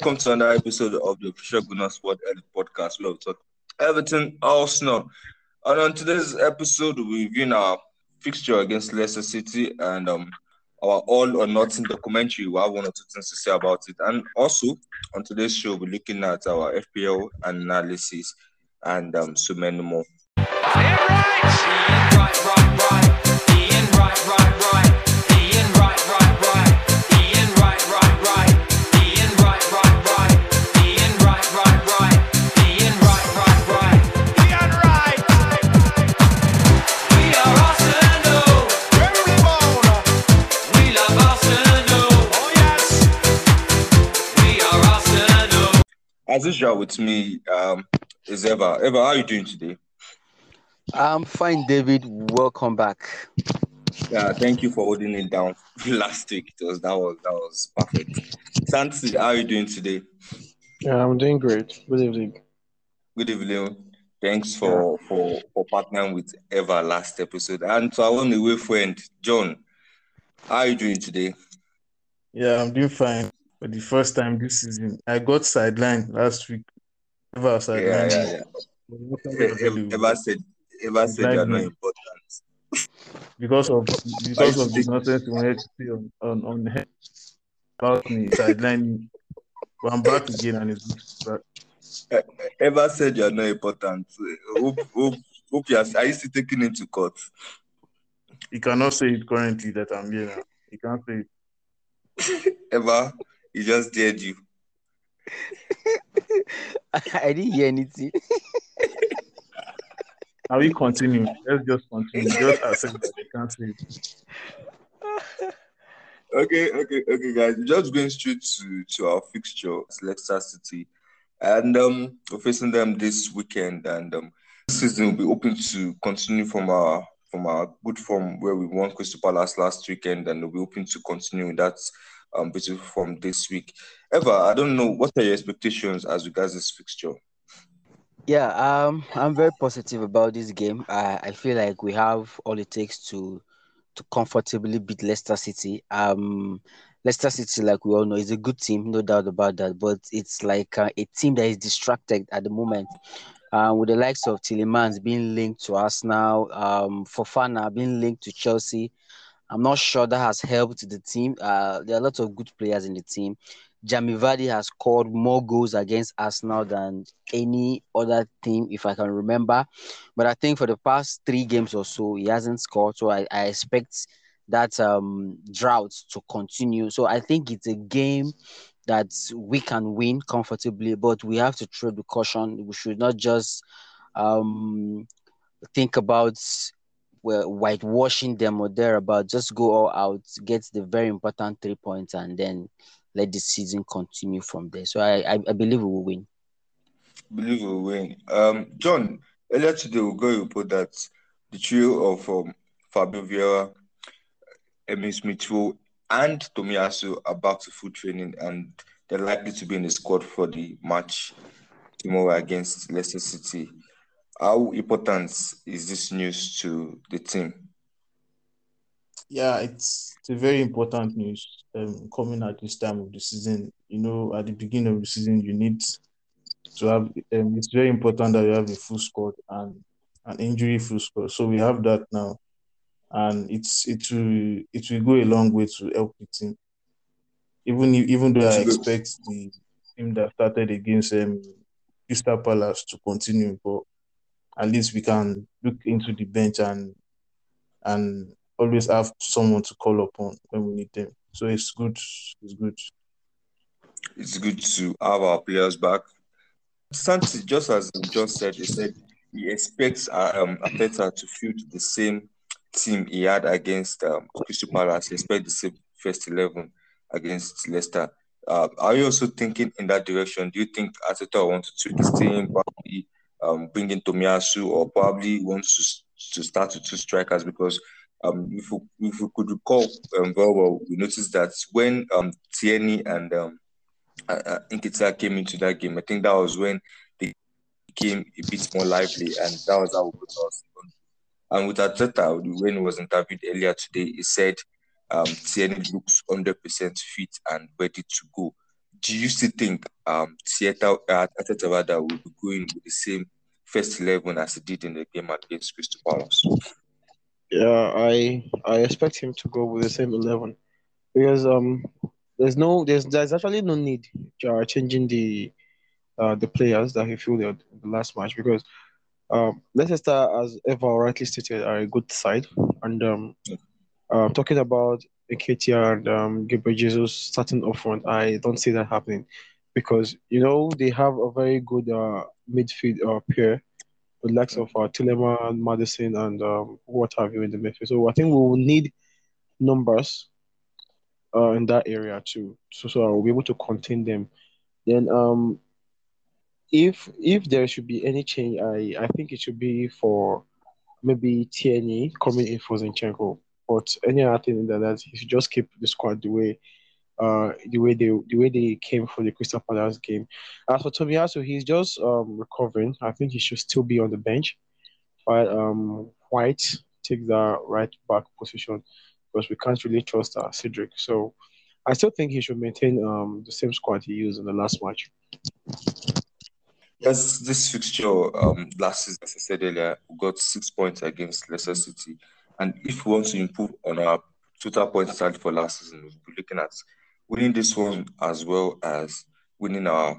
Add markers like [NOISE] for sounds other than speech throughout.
welcome to another episode of the Official Gunners Sport Edit Podcast. Love talk Everton Arsenal. And on today's episode, we're reviewing our fixture against Leicester City and um our all or nothing documentary. We have one or two things to say about it. And also on today's show, we're looking at our FPL analysis and um so many more. Right, right, right. As with me, um, is Eva. Eva, how are you doing today? I'm fine, David. Welcome back. Yeah, thank you for holding it down [LAUGHS] last week. It was that was that was perfect. Santi, how are you doing today? Yeah, I'm doing great. Good evening. Good evening. Thanks for for for partnering with Eva last episode. And to our only way friend, John, how are you doing today? Yeah, I'm doing fine. For the first time this season, I got sidelined last week. Ever sidelined. yeah, yeah. me. Eva said Eva said you're not important. because of because of the nonsense you wanted to say on on, on about me, sidelined. But I'm back again and it's back. Eva said you're not important. Hope hope hope you are, are you still taking him to court? You cannot say it currently that I'm here now. You can't say it. [LAUGHS] Eva, he just dared you. [LAUGHS] I didn't hear anything. Now we continue. Let's just continue. Just accept that you can't say it. Okay, okay, okay, guys. Just going straight to, to our fixture, it's Leicester City. And um we're facing them this weekend and um this season will be open to continue from our from our good form where we won Crystal Palace last weekend and we'll be open to continue with that um beautiful form this week. Eva, I don't know what are your expectations as regards this fixture? Yeah, um, I'm very positive about this game. I, I feel like we have all it takes to to comfortably beat Leicester City. Um, Leicester City, like we all know, is a good team, no doubt about that. But it's like uh, a team that is distracted at the moment. Uh, with the likes of Tielemans being linked to Arsenal, um, Fofana being linked to Chelsea. I'm not sure that has helped the team. Uh, there are a lot of good players in the team. Jamie Vardy has scored more goals against Arsenal than any other team, if I can remember. But I think for the past three games or so, he hasn't scored. So I, I expect that um, drought to continue. So I think it's a game that we can win comfortably, but we have to tread with caution. We should not just um, think about well, whitewashing them or thereabout. Just go all out, get the very important three points, and then let the season continue from there. So I, I, I believe we will win. believe we'll win. Um, John, earlier today we got a report that the trio of um, Fabio Vieira, Emile Smith and Tomiyasu are back to full training and they're likely to be in the squad for the match tomorrow against Leicester City. How important is this news to the team? Yeah, it's, it's a very important news um, coming at this time of the season. You know, at the beginning of the season, you need to have. Um, it's very important that you have a full squad and an injury full squad. So we have that now, and it's it will it will go a long way to help the team. Even even though I expect the team that started against um, Crystal Palace to continue, but at least we can look into the bench and and always have someone to call upon when we need them. So it's good. It's good. It's good to have our players back. Santi, just as John said, he said he expects um, Arteta to field the same team he had against um, Crystal Palace. He expects the same first 11 against Leicester. Uh, are you also thinking in that direction? Do you think Arteta will want to his team, probably um, bring in Tomiyasu, or probably wants to, to start with two strikers? Because um, if, we, if we could recall um, very well, we noticed that when um, and um, I, I came into that game, I think that was when they became a bit more lively, and that was how we. And with Arteta, when he was interviewed earlier today, he said um, looks 100% fit and ready to go. Do you still think um, Arteta, uh, Arteta will be going with the same first 11 as he did in the game against Crystal Palace? Yeah, I I expect him to go with the same eleven. Because um there's no there's there's actually no need uh, changing the uh the players that he fielded in the last match because um Leicester as ever rightly stated are a good side. And um uh, talking about Nketiah and um Gabriel Jesus starting up front I don't see that happening because you know they have a very good uh midfield uh, pair with likes of uh, Maddison, and um, what have you in the midfield. So I think we will need numbers uh, in that area too, so so I'll be able to contain them. Then um, if if there should be any change, I I think it should be for maybe Tierney coming in for Zinchenko. But any other thing than that, he should just keep the squad the way uh the way they the way they came for the Crystal Palace game. As for Tomiyasu, he's just um recovering. I think he should still be on the bench. But um White take the right back position because we can't really trust uh, Cedric. So I still think he should maintain um the same squad he used in the last match. Yes, this fixture um, last season, as I said earlier, got six points against Leicester City. And if we want to improve on our total points tally for last season, we'll be looking at winning this one as well as winning our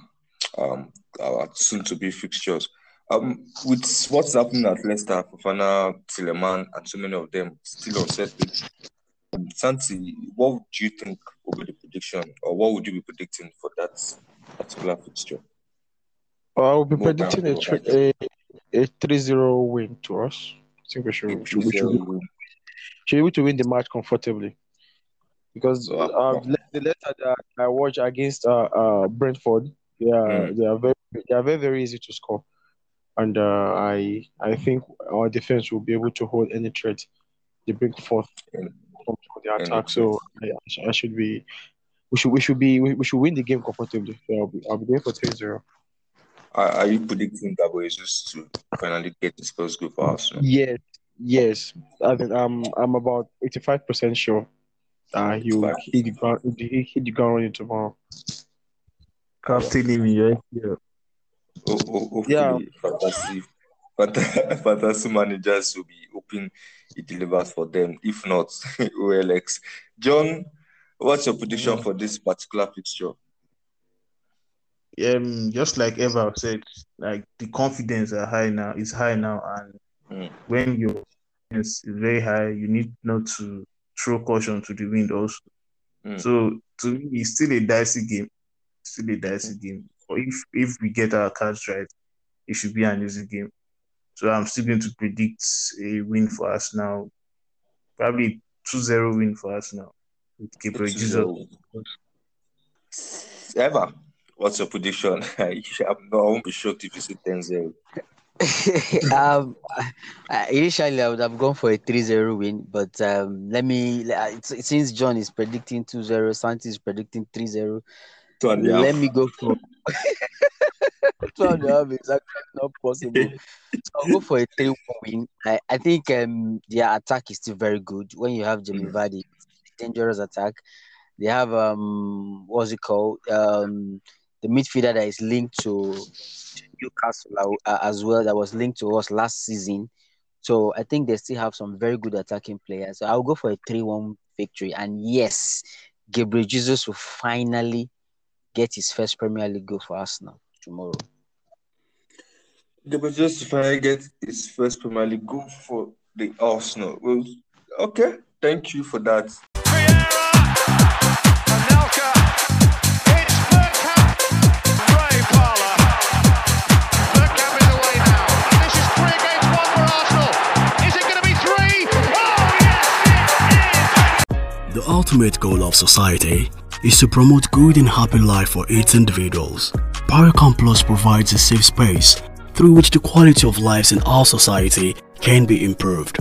um our soon to be fixtures. Um, with what's happening at Leicester, Fofana, Tilleman, and so many of them still unsettled. Um, Santi, what do you think will be the prediction, or what would you be predicting for that particular fixture? I will be predicting a, a a 3-0 win to us. I think we should, we should, we should, should be able to win the match comfortably. Because So, uh, uh, the letter that I watched against uh, uh, Brentford, they are Mm. they are very they are very very easy to score, and uh, I I think our defense will be able to hold any threat they bring forth from the attack. So. I, I should be we should we should be we, we should win the game comfortably. So I'll be I'll be going for 3-0. Are, are you predicting Gabriel Jesus to finally get his first goal for Arsenal? Yes, yes. I mean, I'm I'm about 85% sure uh he'll Five. hit the ground he hit the ground running tomorrow. Captain him in your yeah. Ho- ho- hopefully, Yeah. fantasy, fanta- [LAUGHS] fantasy managers will be hoping he delivers for them. If not, [LAUGHS] OLX. John, what's your prediction for this particular fixture? Um just like Eva said, like the confidence are high now is high now, and Mm. when your confidence is very high, you need not to throw caution to the wind also. Mm. So to me, it's still a dicey game, still a dicey game. But if if we get our cards right, it should be an easy game. So I'm still going to predict a win for us now, probably 2-0 win for us now with Gabriel Jesus. 2-0. What's your prediction? [LAUGHS] I'm not, [LAUGHS] I won't be shocked if you say 10-0. um, uh, initially I would have gone for a 3-0 win, but um, let me. uh, Since John is predicting 2-0, Santi is predicting 3-0. Two and a half. Let me go for [LAUGHS] two and a half is actually not possible. So I'll go for a 3 1 win. I, I think um their attack is still very good. When you have Jamie Mm. Vardy, dangerous attack. They have um what's it called? Um the midfielder that is linked to Newcastle uh, as well that was linked to us last season. So I think they still have some very good attacking players. So I'll go for a 3-1 victory. And yes, Gabriel Jesus will finally get his first Premier League goal for Arsenal tomorrow. Gabriel Jesus will finally get his first Premier League goal for the Arsenal. Well, okay, thank you for that. The ultimate goal of society is to promote good and happy life for its individuals. Paracom Plus provides a safe space through which the quality of lives in our society can be improved.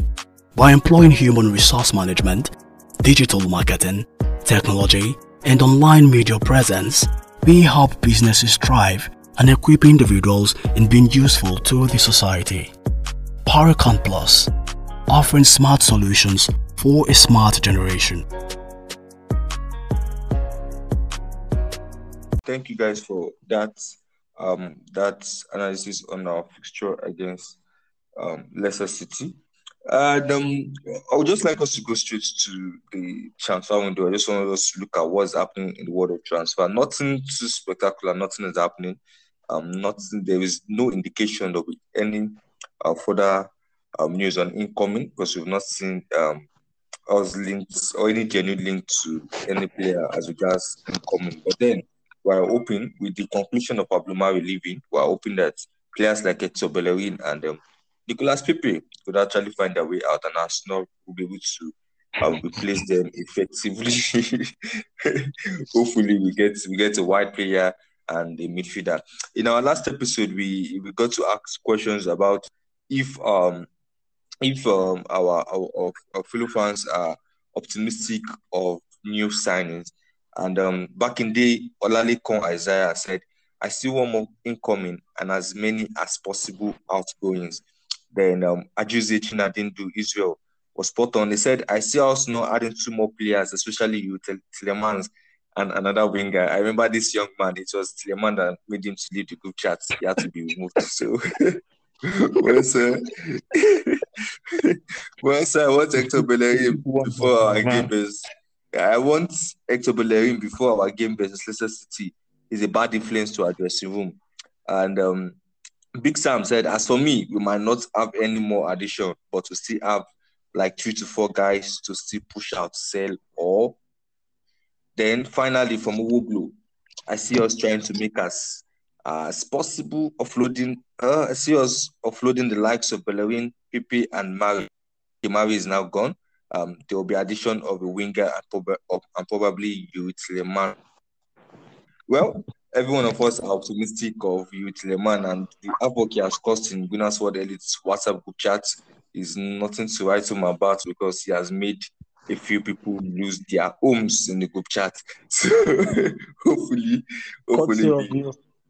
By employing human resource management, digital marketing, technology, and online media presence, we help businesses thrive and equip individuals in being useful to the society. Paracon Plus, offering smart solutions for a smart generation. Thank you guys for that um that analysis on our fixture against um Leicester City. And um, I would just like us to go straight to the transfer window. I just want us to look at what's happening in the world of transfer. Nothing too spectacular. Nothing is happening. Um, nothing. There is no indication of any uh, further um, news on incoming because we've not seen um us links or any genuine link to any player as regards incoming. But then we're hoping with the conclusion of Pablo Mari leaving, we're hoping that players like Hector Bellerin and um, Nicolas Pepe could actually find their way out, and Arsenal will be able to um, replace them effectively. [LAUGHS] Hopefully, we get we get a wide player and a midfielder. In our last episode, we we got to ask questions about if um if um our our, our, fellow fans are optimistic of new signings. And um back in the Olalekan Isaiah said, I see one more incoming and as many as possible outgoings. Then um Ajuze Chinadindu Israel was spot on. They said, I see us now adding two more players, especially you, Tel- Tielemans and another winger. I remember this young man, it was Telemann that made him to leave the group chat. He had to be removed. So [LAUGHS] well, sir. I want Hector Bellerin before our game is. I want Hector Bellerin before our game versus Leicester City. Is a bad influence to our dressing room. And um, Big Sam said, as for me, we might not have any more addition, but we still have like three to four guys to still push out, sell, or then finally from Uwoglu, I see us trying to make as uh, as possible offloading. Uh, I see us offloading the likes of Bellerin, Pepe, and Mari. Mari is now gone. Um, there will be addition of a winger and, prob- of- and probably Yuri Tielemans. Well, every one of us are optimistic of Yuri Tielemans and the havoc he has caused in Gooners World Elite's WhatsApp group chat is nothing to write home about because he has made a few people lose their homes in the group chat. [LAUGHS] So hopefully, hopefully,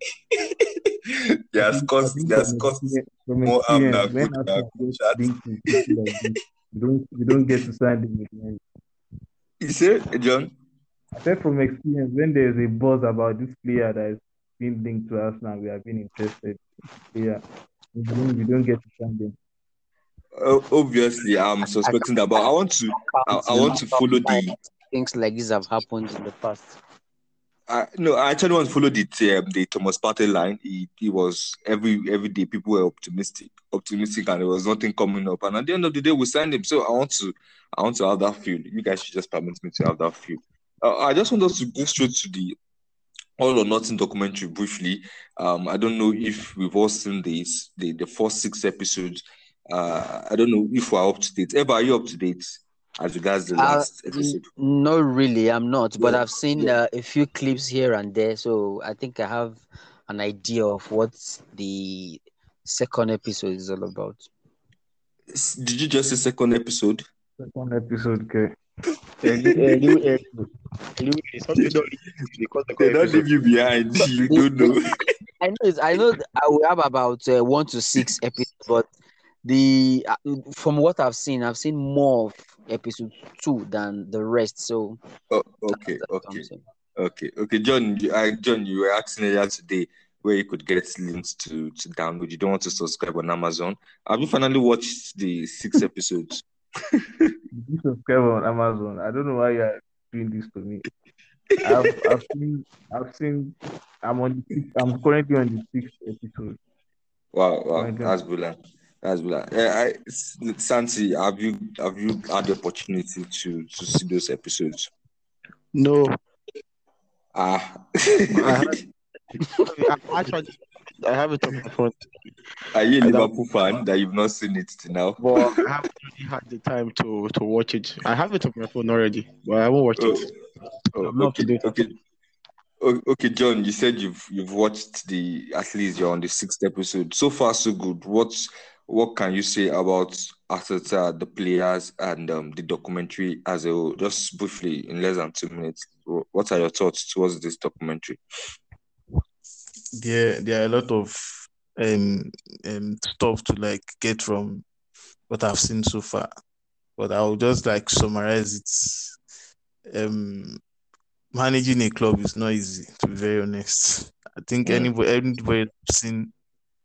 of we- you. he has caused, he has caused From more harm experience, than when good in our Arsenal chat. linked to people like this, you don't you don't get to sign them again. You see, John? I said from experience, when there's a buzz about this player that is being linked to us now, we have been interested. Yeah, we don't, we don't get to sign them. Uh, obviously, I'm suspecting that, but I want to, I, I want to follow the. Things like this have happened in the past. I no, I actually want to follow the um, the Thomas Partey line. He, he was every every day people were optimistic, optimistic, and there was nothing coming up. And at the end of the day, we signed him. So I want to, I want to have that feel. You guys should just permit me to have that feel. Uh, I just want us to go straight to the all or nothing documentary briefly. Um, I don't know if we've all seen this, the the first six episodes. Uh, I don't know if we're up to date. Eva, are you up to date as regards the Uh, last n- episode? no, really, I'm not. But Yeah, I've seen yeah. uh, a few clips here and there, so I think I have an idea of what the second episode is all about. Did you just say second episode? Second episode, okay. [LAUGHS] because They don't leave you behind. [LAUGHS] You don't know. I know, it's, I know I will have about uh, one to six episodes, but the uh, from what I've seen, I've seen more of episode two than the rest. So Oh, okay, that's what I'm okay, okay, okay. John, you, I, John, you were asking earlier today where you could get links to to download. You don't want to subscribe on Amazon. Have you finally watched the six [LAUGHS] episodes? You subscribe on Amazon? I don't know why you are doing this to me. I've I've seen I've seen I'm on the sixth, I'm currently on the sixth episode. Wow, wow, Currently that's brilliant. That's brilliant. Eh, I, S- Santi, have you have you had the opportunity to to see those episodes? No, Ah, I have, [LAUGHS] I actually I have it on my phone, are you a I don't- Liverpool fan that you've not seen it till now? but I haven't really had the time to to watch it. I have it on my phone already, but I won't watch Oh, it. oh, I'm not to okay, date. okay. Okay, John, you said you've you've watched the at least you're on the sixth episode. So far, so good. What's what can you say about Arteta, the players, and um, the documentary as a whole? Just briefly, in less than two minutes. What are your thoughts towards this documentary? there there are a lot of um, um stuff to like get from what I've seen so far. But I'll just like summarize it. Um, managing a club is not easy, to be very honest. I think anybody anybody seen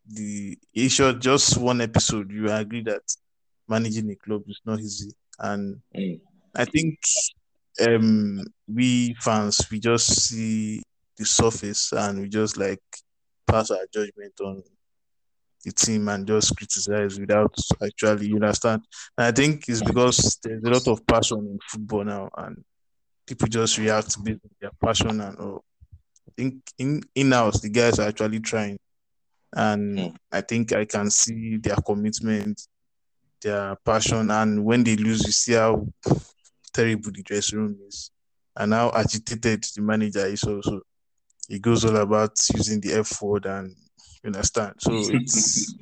the issue just one episode, you agree that managing a club is not easy. And Mm. I think um we fans we just see the surface and we just like pass our judgment on the team and just criticize without actually you understand. And I think it's because there's a lot of passion in football now and people just react based on their passion and all. I think in in house the guys are actually trying and Mm. I think I can see their commitment, their passion, and when they lose, you see how terrible the dressing room is, and how agitated the manager is. Also, it goes all about using the F word, and you understand. So [LAUGHS] it's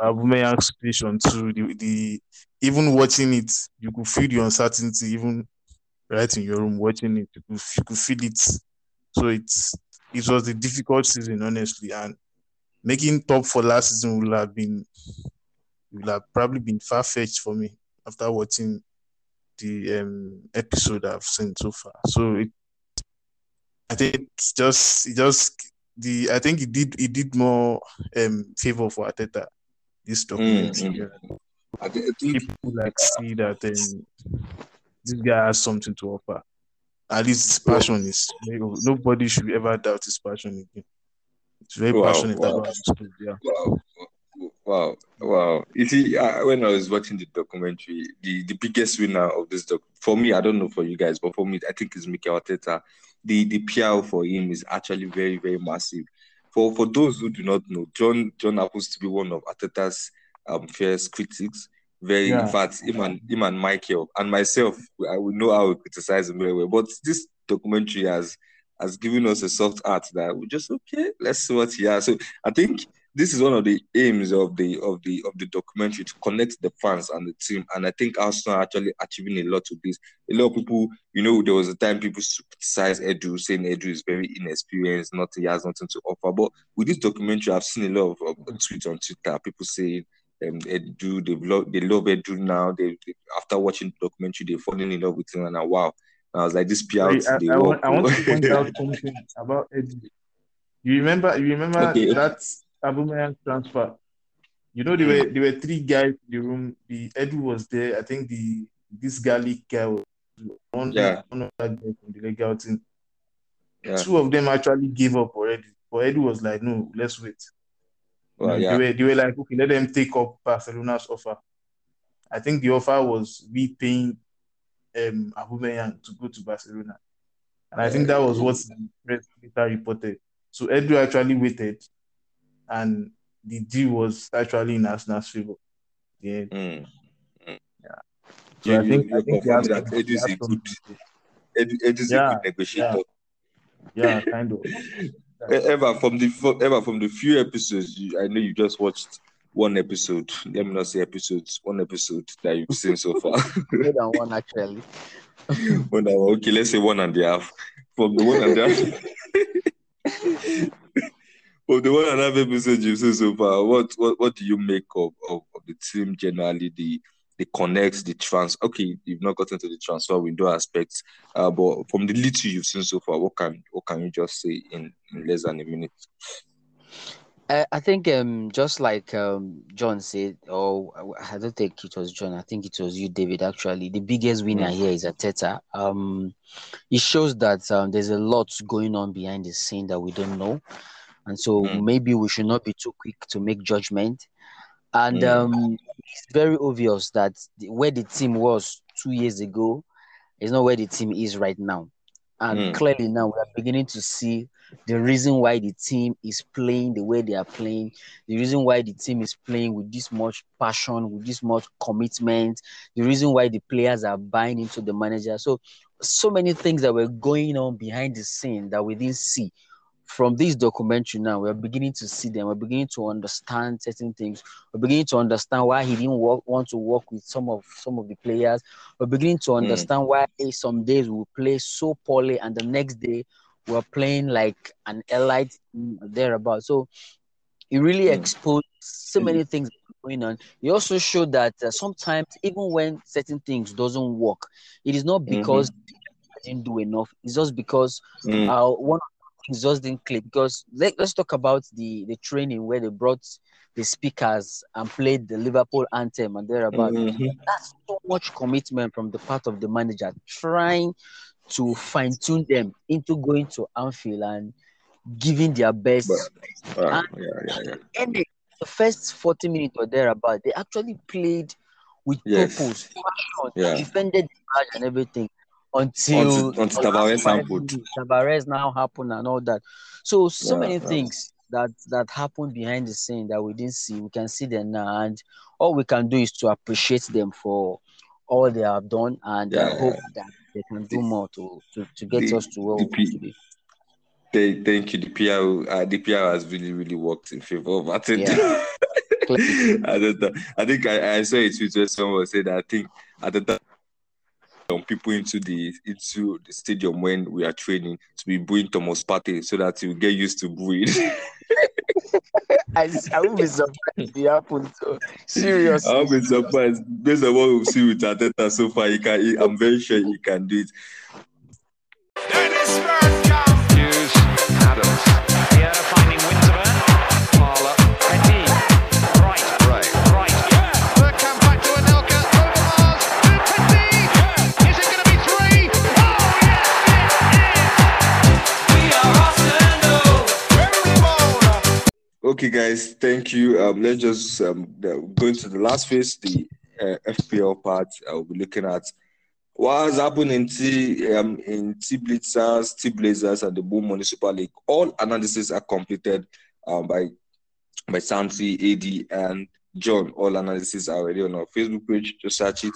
Aubameyang situation too. The, the even watching it, you could feel the uncertainty. Even right in your room watching it, you could, you could feel it. So it's it was a difficult season, honestly, and making top for last season would have been would have probably been far fetched for me after watching the um, episode I've seen so far. So it, I think it's just it just the I think it did it did more um favor for Arteta this documentary. mm. Yeah. I thi- I think People like see that um, this guy has something to offer. At least his passion is nobody should ever doubt his passion again. He's very Wow, passionate wow. about his club. Yeah. Wow, wow, wow. You see, uh, when I was watching the documentary, the, the biggest winner of this doc for me, I don't know for you guys, but for me, I think it's Mikel Arteta. The the PR for him is actually very, very massive. For for those who do not know, John John happens to be one of Arteta's um fierce critics. Very, Yeah. in fact, him and him and Michael and myself, I will know how to criticize him very well. But this documentary has has given us a soft art that we just okay, let's see what he has. So I think this is one of the aims of the of the of the documentary to connect the fans and the team. And I think Arsenal actually achieving a lot of this. A lot of people, you know, there was a time people criticized Edu, saying Edu is very inexperienced, not he has nothing to offer. But with this documentary, I've seen a lot of um, tweets on Twitter, people saying um, Edu, they love they love Edu now. They, they after watching the documentary, they're falling in love with him, and I, wow. I was like, this PR thing, I, I, want, I want to point out [LAUGHS] something about Eddie. You remember? You remember Okay. that Aubameyang transfer? You know, there were there were three guys in the room. The Edu was there. I think the this Garlick guy was one, Yeah. one of that guy from the legal team. yeah. Two of them actually gave up already. But Edu was like, "No, let's wait." You Well, know, yeah. They were they were like, "Okay, let them take up Barcelona's offer." I think the offer was we paying um Aubameyang to go to Barcelona. And I think that was what the press later reported. So Edu actually waited, and the deal was actually in Arsenal's favor. Yeah. Mm. So You- I think you- I think they confirm have that some- Edu is a good Edu, Edu is Yeah, a good negotiator. yeah, kind of. [LAUGHS] Ever from the ever from the few episodes, you, I know you just watched one episode. Let me not say episodes, one episode that you've seen so far. [LAUGHS] More than one actually. [LAUGHS] one hour. Okay, let's say one and a half. From the one and a half. [LAUGHS] from the one and a half episode you've seen so far, what what what do you make of, of, of the team generally? The the connects, the trans. Okay, you've not gotten to the transfer window aspects, uh, but from the little you've seen so far, what can what can you just say in, in less than a minute? I, I think um just like um John said, or I don't think it was John, I think it was you, David. Actually, the biggest winner Mm. here is Arteta. Um, it shows that um, there's a lot going on behind the scene that we don't know, and so Mm. maybe we should not be too quick to make judgment. And Mm. um, it's very obvious that the, where the team was two years ago is not where the team is right now. And Mm. clearly now we are beginning to see the reason why the team is playing the way they are playing, the reason why the team is playing with this much passion, with this much commitment, the reason why the players are buying into the manager. So, so many things that were going on behind the scene that we didn't see. From this documentary now, we're beginning to see them. We're beginning to understand certain things. We're beginning to understand why he didn't work, want to work with some of some of the players. We're beginning to hmm. understand why some days we play so poorly, and the next day were playing like an elite thereabout. So it really Mm. exposed so many things going on. It also showed that uh, sometimes even when certain things doesn't work, it is not because they didn't do enough. It's just because Mm. uh, one things just didn't click. Because let, let's talk about the the training where they brought the speakers and played the Liverpool anthem and thereabout. Mhm. That's so much commitment from the part of the manager trying to fine tune them into going to Anfield and giving their best. But uh, And yeah, yeah, yeah. and the, the first 40 minutes or thereabout, they actually played with Yes. purpose, passion, defended the match and everything until Until until Tavares Tavares now happened and all that. So so many things that that happened behind the scene that we didn't see. We can see them now, and all we can do is to appreciate them for all they have done, and Yeah, uh, yeah. hope that they can do more to to, to get The us to where we want to be. they, thank you. The PR uh, the PR has really really worked in favor of Arteta. Yeah, [LAUGHS] clearly. Arteta. I think I, I saw a tweet where someone said that I think Arteta um, people into the into the stadium when we are training to be booing Thomas Partey so that you get used to booing. [LAUGHS] I, I will be surprised if it happens. So seriously. I'll be surprised based on what we've seen with Arteta so far. He can. He, I'm very sure he can do it. Okay, guys, thank you. Um, let's just um go into the last phase, the uh, FPL part. I'll be looking at what has happened in T um in T Blitzers, T Blazers, and the Boom Municipal League. All analysis are completed um by by Santi, AD, and John. All analysis are already on our Facebook page. Just search it,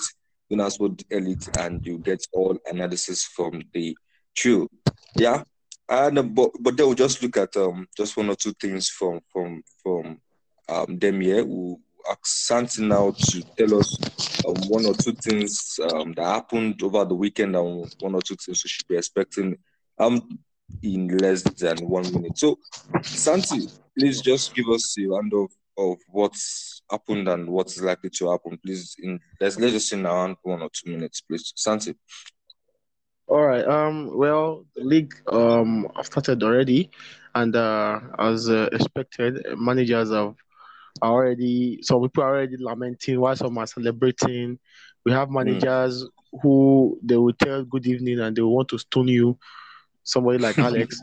Unasport Elite, and you get all analysis from the trio. Yeah. Uh, but but they will just look at um just one or two things from from from um them here. We'll ask Santi now to tell us um, one or two things um that happened over the weekend and one or two things we should be expecting um in less than one minute. So Santi, please just give us a round of, of what's happened and what's likely to happen. Please in let's let's just in around one or two minutes, please. Santi. All right. Um. Well, the league um have started already, and uh, as uh, expected, managers have are already. Some people are already lamenting, while some are celebrating. We have managers who they will tell good evening and they will want to stone you. Somebody like [LAUGHS] Alex.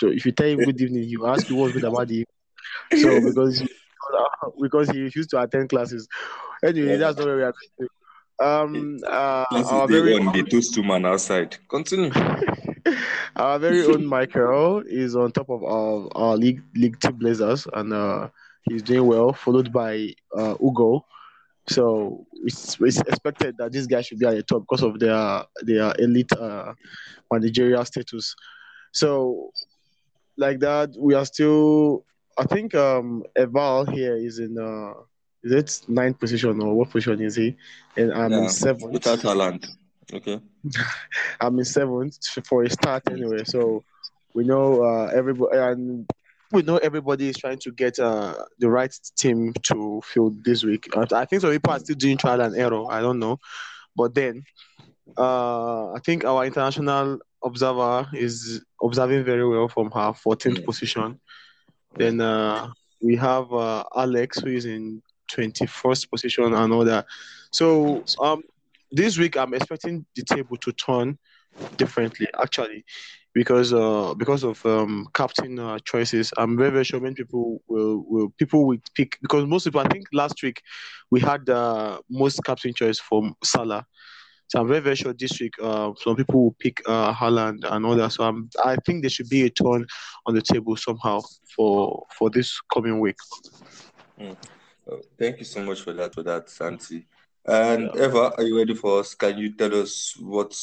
So if you tell him good evening, he will ask you what's good about the. So because he, because he refused to attend classes. Anyway, that's not where we are. going to. Um. Uh. Our very one, the toast two man outside. Continue. [LAUGHS] our very own Michael is on top of our, our league league two Blazers and uh, he's doing well, followed by uh, Ugo. So it's, it's expected that this guy should be at the top because of their their elite uh, managerial status. So like that, we are still. I think um, Eval here is in. Uh, is it ninth position or what position is he? And I'm Yeah, in seventh. Without talent. Okay. [LAUGHS] I'm in seventh for a start anyway. So we know uh, everybody, and we know everybody is trying to get uh, the right team to field this week. I think some people are still doing trial and error. I don't know, but then uh, I think our international observer is observing very well from her 14th Mm. position. Then uh, we have uh, Alex who is in 21st position and all that. So um, this week I'm expecting the table to turn differently actually because uh because of um captain uh, choices. I'm very very sure many people will will people will pick because most people i think last week we had uh most captain choice from salah. So i'm very very sure this week uh some people will pick uh Haaland and all that. So i'm i think there should be a turn on the table somehow for for this coming week Oh, thank you so much for that, for that, Santi. And Eva, are you ready for us? Can you tell us what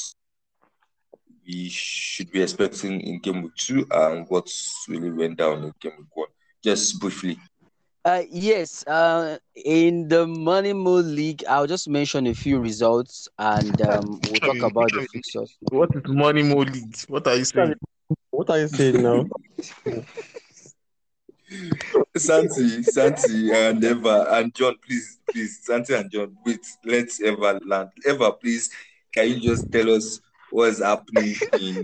we should be expecting in game week two and what really went down in game week one? Just briefly. Uh, yes, uh, in the Money Mood League, I'll just mention a few results and um, [LAUGHS] we'll talk about the fixtures. What is money more league? What are you saying? What are you saying now? [LAUGHS] Santi, Santi, and Eva, and John, please, please, Santi and John, wait, let's Eva land. Eva, please, can you just tell us what's happening in.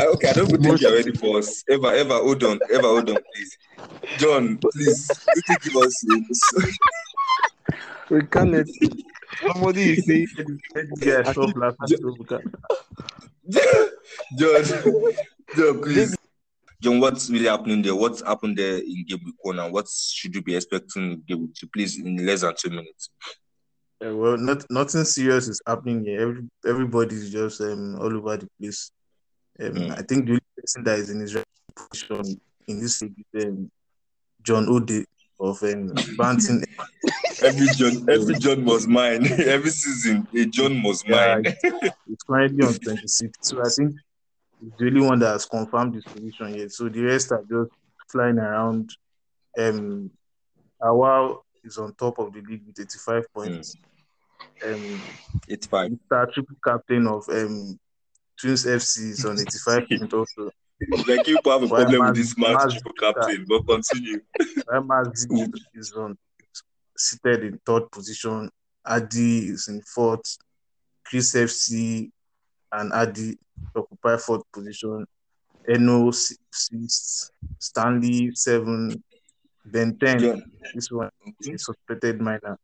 Ah, Okay, I don't think you're ready for us. Eva, Eva, hold on, Eva, hold on, please. John, please, you can give us. We can't let Somebody is saying, let this guy stop laughing so we [LAUGHS] John, John, please. John, what's really happening there? What's happened there in game week one, and what should you be expecting in game week two? Please, in less than two minutes. Uh, well, not, nothing serious is happening here. Every, everybody's just um, all over the place. Um, Mm. I think the only person that is in his right position in this league is um, John Ode of um, [LAUGHS] Banting. Every John, every John must mine. [LAUGHS] every season, a John must Yeah, mine. It's currently on 26. So I think he's the only one that has confirmed his position yet. So the rest are just flying around. Um, Awal is on top of the league with 85 points. Um, It's fine. Mr. Triple Captain of um, Twins FC is on 85 [LAUGHS] points also. Like you have a problem with this match, triple captain, but continue. Ramazi [LAUGHS] is on seated in third position. Adi is in fourth. Chris FC and Adi occupy fourth position. Eno si- sixth. Stanley seven. Ben ten. John, This one is okay. suspected minor.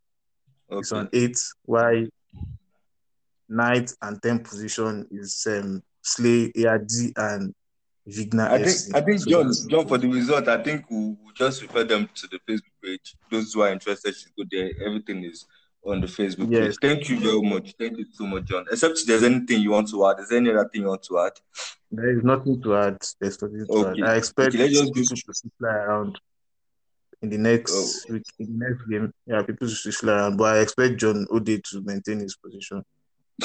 It's on eight. Why ninth and tenth position is um, Slay, AD, and Vigna I think FC. I think So John John for the result, I think we'll, we'll just refer them to the Facebook page. Those who are interested should go there. Everything is on the Facebook Yes. page. Thank you very much. Thank you so much, John. Except there's anything you want to add. Is there any other thing you want to add? There is nothing to add. There's nothing to Okay. add. I expect Okay, people go- to fly around in the next Oh. week, in the next game. Yeah, people should fly around, but I expect John Ode to maintain his position. [LAUGHS]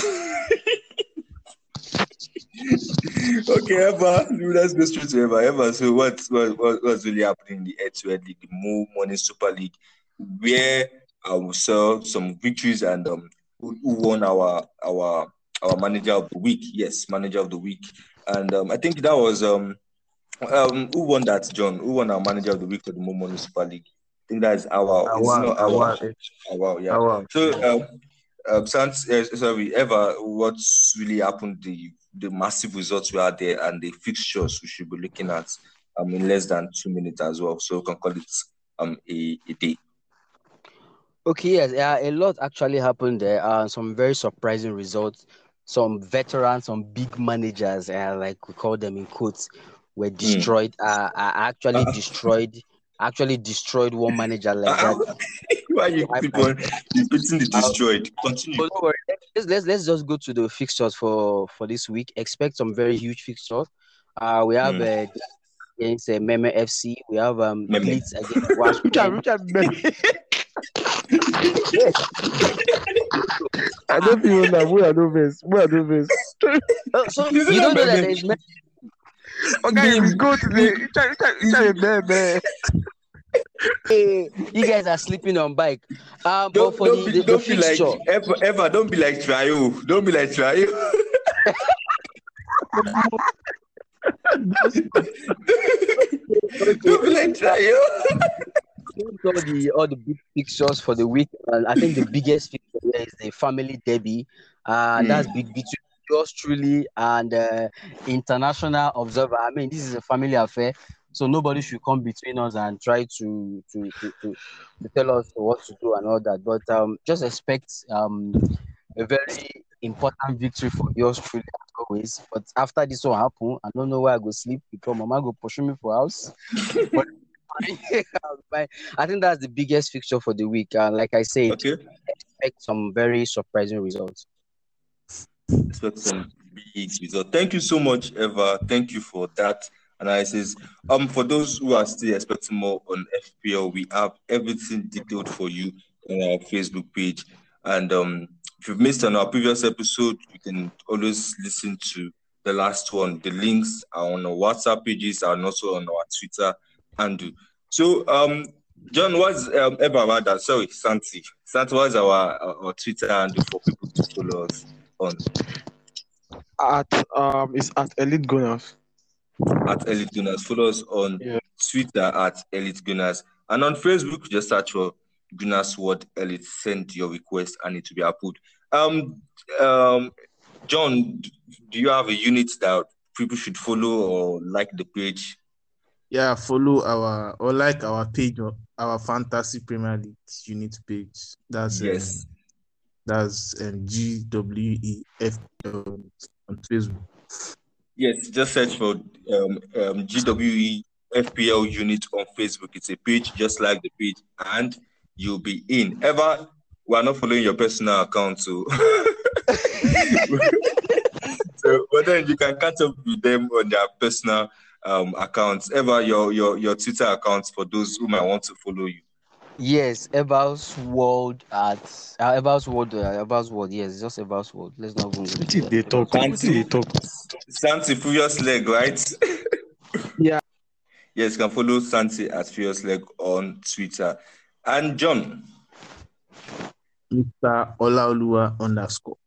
okay, Eva, let's go straight to Eva. Eva, so what, what, what what's really happening in the to League, the Mo Money Super League, where I will saw some victories and um who, won our our our manager of the week? Yes, manager of the week, and um I think that was um um who won that, John? Who won our manager of the week for the Mo Money Super League? I think that is our. It's Awal, not our. Eh, yeah. So, um, um, Sans, uh, sorry, Eva, what's really happened? The the massive results we had there and the fixtures we should be looking at um in less than two minutes as well. So we can call it um a, a day. Okay, yes, yeah, a lot actually happened there. Uh, some very surprising results. Some veterans, some big managers, uh, like we call them in quotes, were destroyed. Uh, I actually Uh. destroyed, actually destroyed one manager like that. [LAUGHS] Why you I- keep on repeating the destroyed? Continue. So don't worry. Let's, let's let's just go to the fixtures for for this week. Expect some very huge fixtures. Uh, we have Mm. uh, against uh, Meme FC. We have um Meme. Leeds against. Richard, Richard, man. I don't feel that we are no best. We are no best. Oh, so you don't know that there's Meme. Okay, if we go to the Richard, Richard, Richard, man, man. Hey, you guys are sleeping on bike. Um, Don't, for don't the, be, the, the don't be like fixture, Eva, Eva, don't be like Trio. Don't be like Trio. [LAUGHS] don't be like All the all the big pictures for the week, and I think the biggest picture is the family derby. Uh, Mm. that's big between yours truly and uh, international observer. I mean, this is a family affair, so nobody should come between us and try to to to, to, to tell us what to do and all that. But um, just expect um a very important victory for yours truly as always. But after this will happen, I don't know where I go sleep because mama go push me for house. [LAUGHS] but [LAUGHS] Fine. I think that's the biggest fixture for the week. And like I said, Okay. expect some very surprising results. expect some big result. Thank you so much, Eva. Thank you for that analysis. Um, for those who are still expecting more on FPL, we have everything detailed for you on our Facebook page. And um, if you've missed on our previous episode, you can always listen to the last one. The links are on our WhatsApp pages and also on our Twitter handle. So, um, John, what's um, Eva rather? Sorry, Santi. Santi, our, our, our Twitter handle for people to follow us on? At um, it's at Elite Gunners. at Elite Gunners. Follow us on Yeah. Twitter at Elite Gunners. And on Facebook, just search for Gooners World Elite. Send your request and it will be approved. Um, um, John, do you have a unit that people should follow or like the page? Yeah, follow our or like our page, or our Fantasy Premier League unit page. That's um, Yes. that's um, G W E F L on Facebook. Yes, just search for um, um, GWE FPL unit on Facebook. It's a page just like the page, and you'll be in. Ever, we are not following your personal account, so [LAUGHS] so but then you can catch up with them on their personal um, accounts. Ever, your your your Twitter accounts for those who might want to follow you. Yes, Ebaus World at uh, Ebaus World, uh, Ebaus World. Yes, it's just Ebaus World. Let's not go. into Wetin they talk? Wetin they talk? Santi Furious Leg, right? [LAUGHS] Yeah. Yes, you can follow Santi at Furious Leg on Twitter. And John, Mr. Olaoluwa underscore.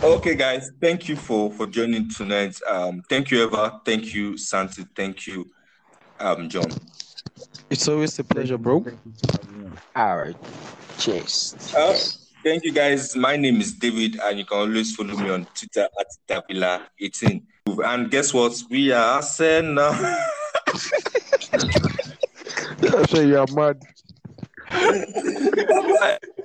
Okay, guys, thank you for for joining tonight. Um, thank you, Eva. Thank you, Santi. Thank you, um, John. It's always a pleasure, bro. Thank you for having me on. All right. Cheers. Uh, thank you, guys. My name is David, and you can always follow me on Twitter at Davila18. And guess what? We are Arsenal. I [LAUGHS] say you are mad. Bye-bye. [LAUGHS]